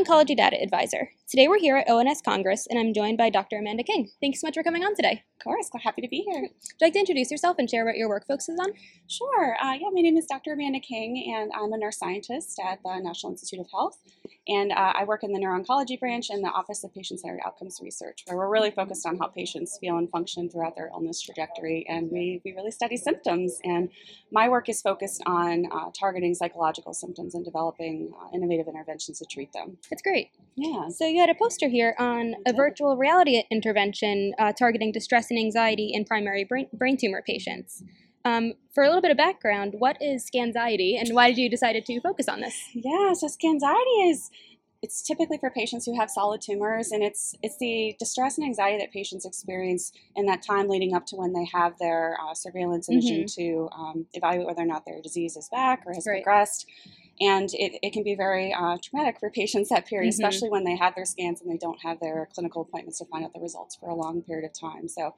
Neuro-Oncology Data Advisor. Today we're here at ONS Congress and I'm joined by Dr. Amanda King. Thanks so much for coming on today. Of course, happy to be here. Would you like to introduce yourself and share what your work focuses on? Sure. Uh, yeah, my name is Dr. Amanda King and I'm a nurse scientist at the National Institute of Health. And uh, I work in the neuro-oncology branch in the Office of Patient-Centered Outcomes Research, where we're really focused on how patients feel and function throughout their illness trajectory. And we, we really study symptoms. And my work is focused on uh, targeting psychological symptoms and developing uh, innovative interventions to treat them. That's great. Yeah. So you had a poster here on a virtual reality intervention uh, targeting distress and anxiety in primary brain, brain tumor patients. Um, for a little bit of background, what is Scanxiety and why did you decide to focus on this? Yeah, so Scanxiety is it's typically for patients who have solid tumors and it's it's the distress and anxiety that patients experience in that time leading up to when they have their uh, surveillance imaging mm-hmm. to um, evaluate whether or not their disease is back or has right. progressed and it, it can be very uh, traumatic for patients that period, mm-hmm. especially when they have their scans and they don't have their clinical appointments to find out the results for a long period of time. So,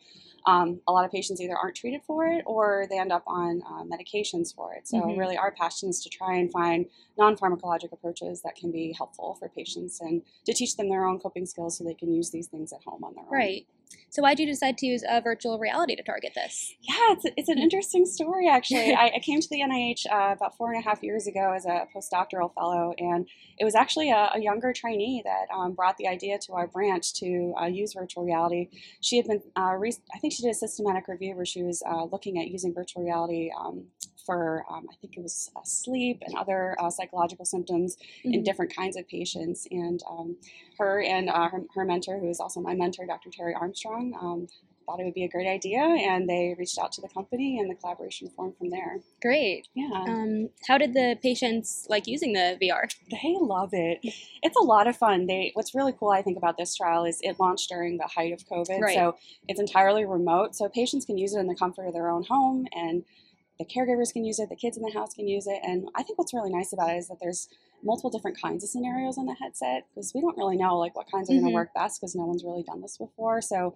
um, a lot of patients either aren't treated for it or they end up on uh, medications for it. So, mm-hmm. really, our passion is to try and find non pharmacologic approaches that can be helpful for patients and to teach them their own coping skills so they can use these things at home on their own. Right. So why did you decide to use a virtual reality to target this? Yeah, it's, it's an interesting story actually. I, I, came to the NIH uh, about four and a half years ago as a postdoctoral fellow, and it was actually a, a younger trainee that um, brought the idea to our branch to uh, use virtual reality. She had been, uh, re- I think she did a systematic review where she was uh, looking at using virtual reality um, for um, I think it was uh, sleep and other uh, psychological symptoms mm-hmm. in different kinds of patients. And um, her and uh, her, her, mentor, who is also my mentor, Dr. Terri Armstrong, um, thought it would be a great idea, and they reached out to the company, and the collaboration formed from there. Great. Yeah. Um, how did the patients like using the VR? They love it. It's a lot of fun. They what's really cool, I think, about this trial is it launched during the height of COVID, right. so it's entirely remote, so patients can use it in the comfort of their own home and the caregivers can use it, the kids in the house can use it. And I think what's really nice about it is that there's multiple different kinds of scenarios on the headset because we don't really know like what kinds are mm-hmm. going to work best because no one's really done this before. So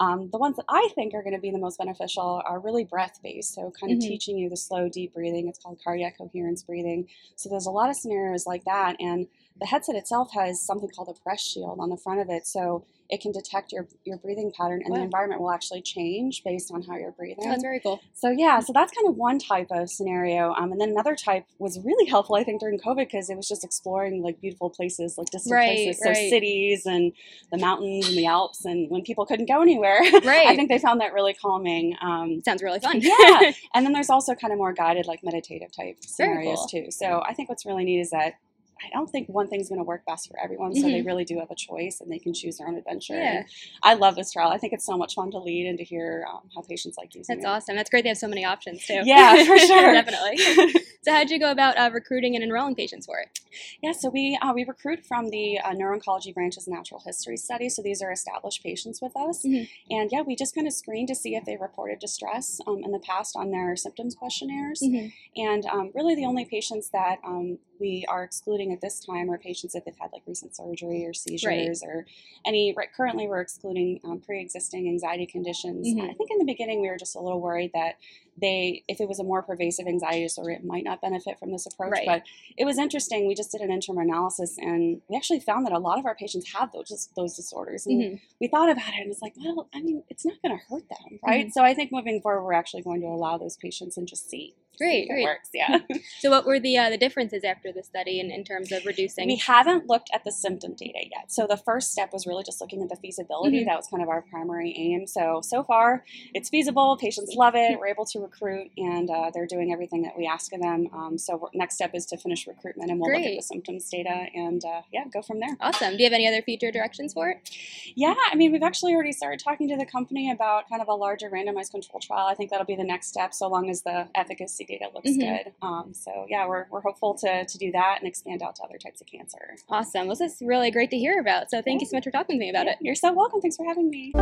um, the ones that I think are going to be the most beneficial are really breath based. So, kind of mm-hmm. teaching you the slow, deep breathing. It's called cardiac coherence breathing. So, there's a lot of scenarios like that. And the headset itself has something called a press shield on the front of it. So, it can detect your, your breathing pattern and wow. the environment will actually change based on how you're breathing. Oh, that's very cool. So yeah, so that's kind of one type of scenario. Um, and then another type was really helpful, I think, during COVID because it was just exploring like beautiful places, like distant right, places, so right. cities and the mountains and the Alps. And when people couldn't go anywhere, right. I think they found that really calming. Um, Sounds really fun. yeah. And then there's also kind of more guided, like meditative type scenarios cool. too. So I think what's really neat is that I don't think one thing's going to work best for everyone. So mm-hmm. they really do have a choice and they can choose their own adventure. Yeah. I love this trial. I think it's so much fun to lead and to hear um, how patients like using That's it. awesome. That's great. They have so many options too. Yeah, for sure. Definitely. so how did you go about uh, recruiting and enrolling patients for it? Yeah, so we uh, we recruit from the uh, neuro-oncology branch's natural history study. So these are established patients with us. Mm-hmm. And yeah, we just kind of screen to see if they reported distress um, in the past on their symptoms questionnaires. Mm-hmm. And um, really the only patients that um, we are excluding at this time are patients if they've had like recent surgery or seizures right. or any. Right, currently, we're excluding um, pre-existing anxiety conditions. Mm-hmm. I think in the beginning we were just a little worried that they, if it was a more pervasive anxiety disorder, it might not benefit from this approach. Right. But it was interesting. We just did an interim analysis, and we actually found that a lot of our patients have those those disorders. And mm-hmm. we thought about it, and it's like, well, I mean, it's not going to hurt them, right? Mm-hmm. So I think moving forward, we're actually going to allow those patients and just see Great, great. works. Yeah. so, what were the uh, the differences after the study in, in terms of reducing? We haven't looked at the symptom data yet. So the first step was really just looking at the feasibility. Mm-hmm. That was kind of our primary aim. So so far, it's feasible. Patients love it. We're able to recruit, and uh, they're doing everything that we ask of them. Um, so next step is to finish recruitment, and we'll great. look at the symptoms data and uh, yeah, go from there. Awesome. Do you have any other future directions for it? Yeah, I mean, we've actually already started talking to the company about kind of a larger randomized control trial. I think that'll be the next step, so long as the efficacy data looks mm-hmm. good. Um, so yeah, we're, we're hopeful to, to do that and expand out to other types of cancer. Awesome. Well, this is really great to hear about. So thank yeah. you so much for talking to me about yeah, it. You're so welcome. Thanks for having me.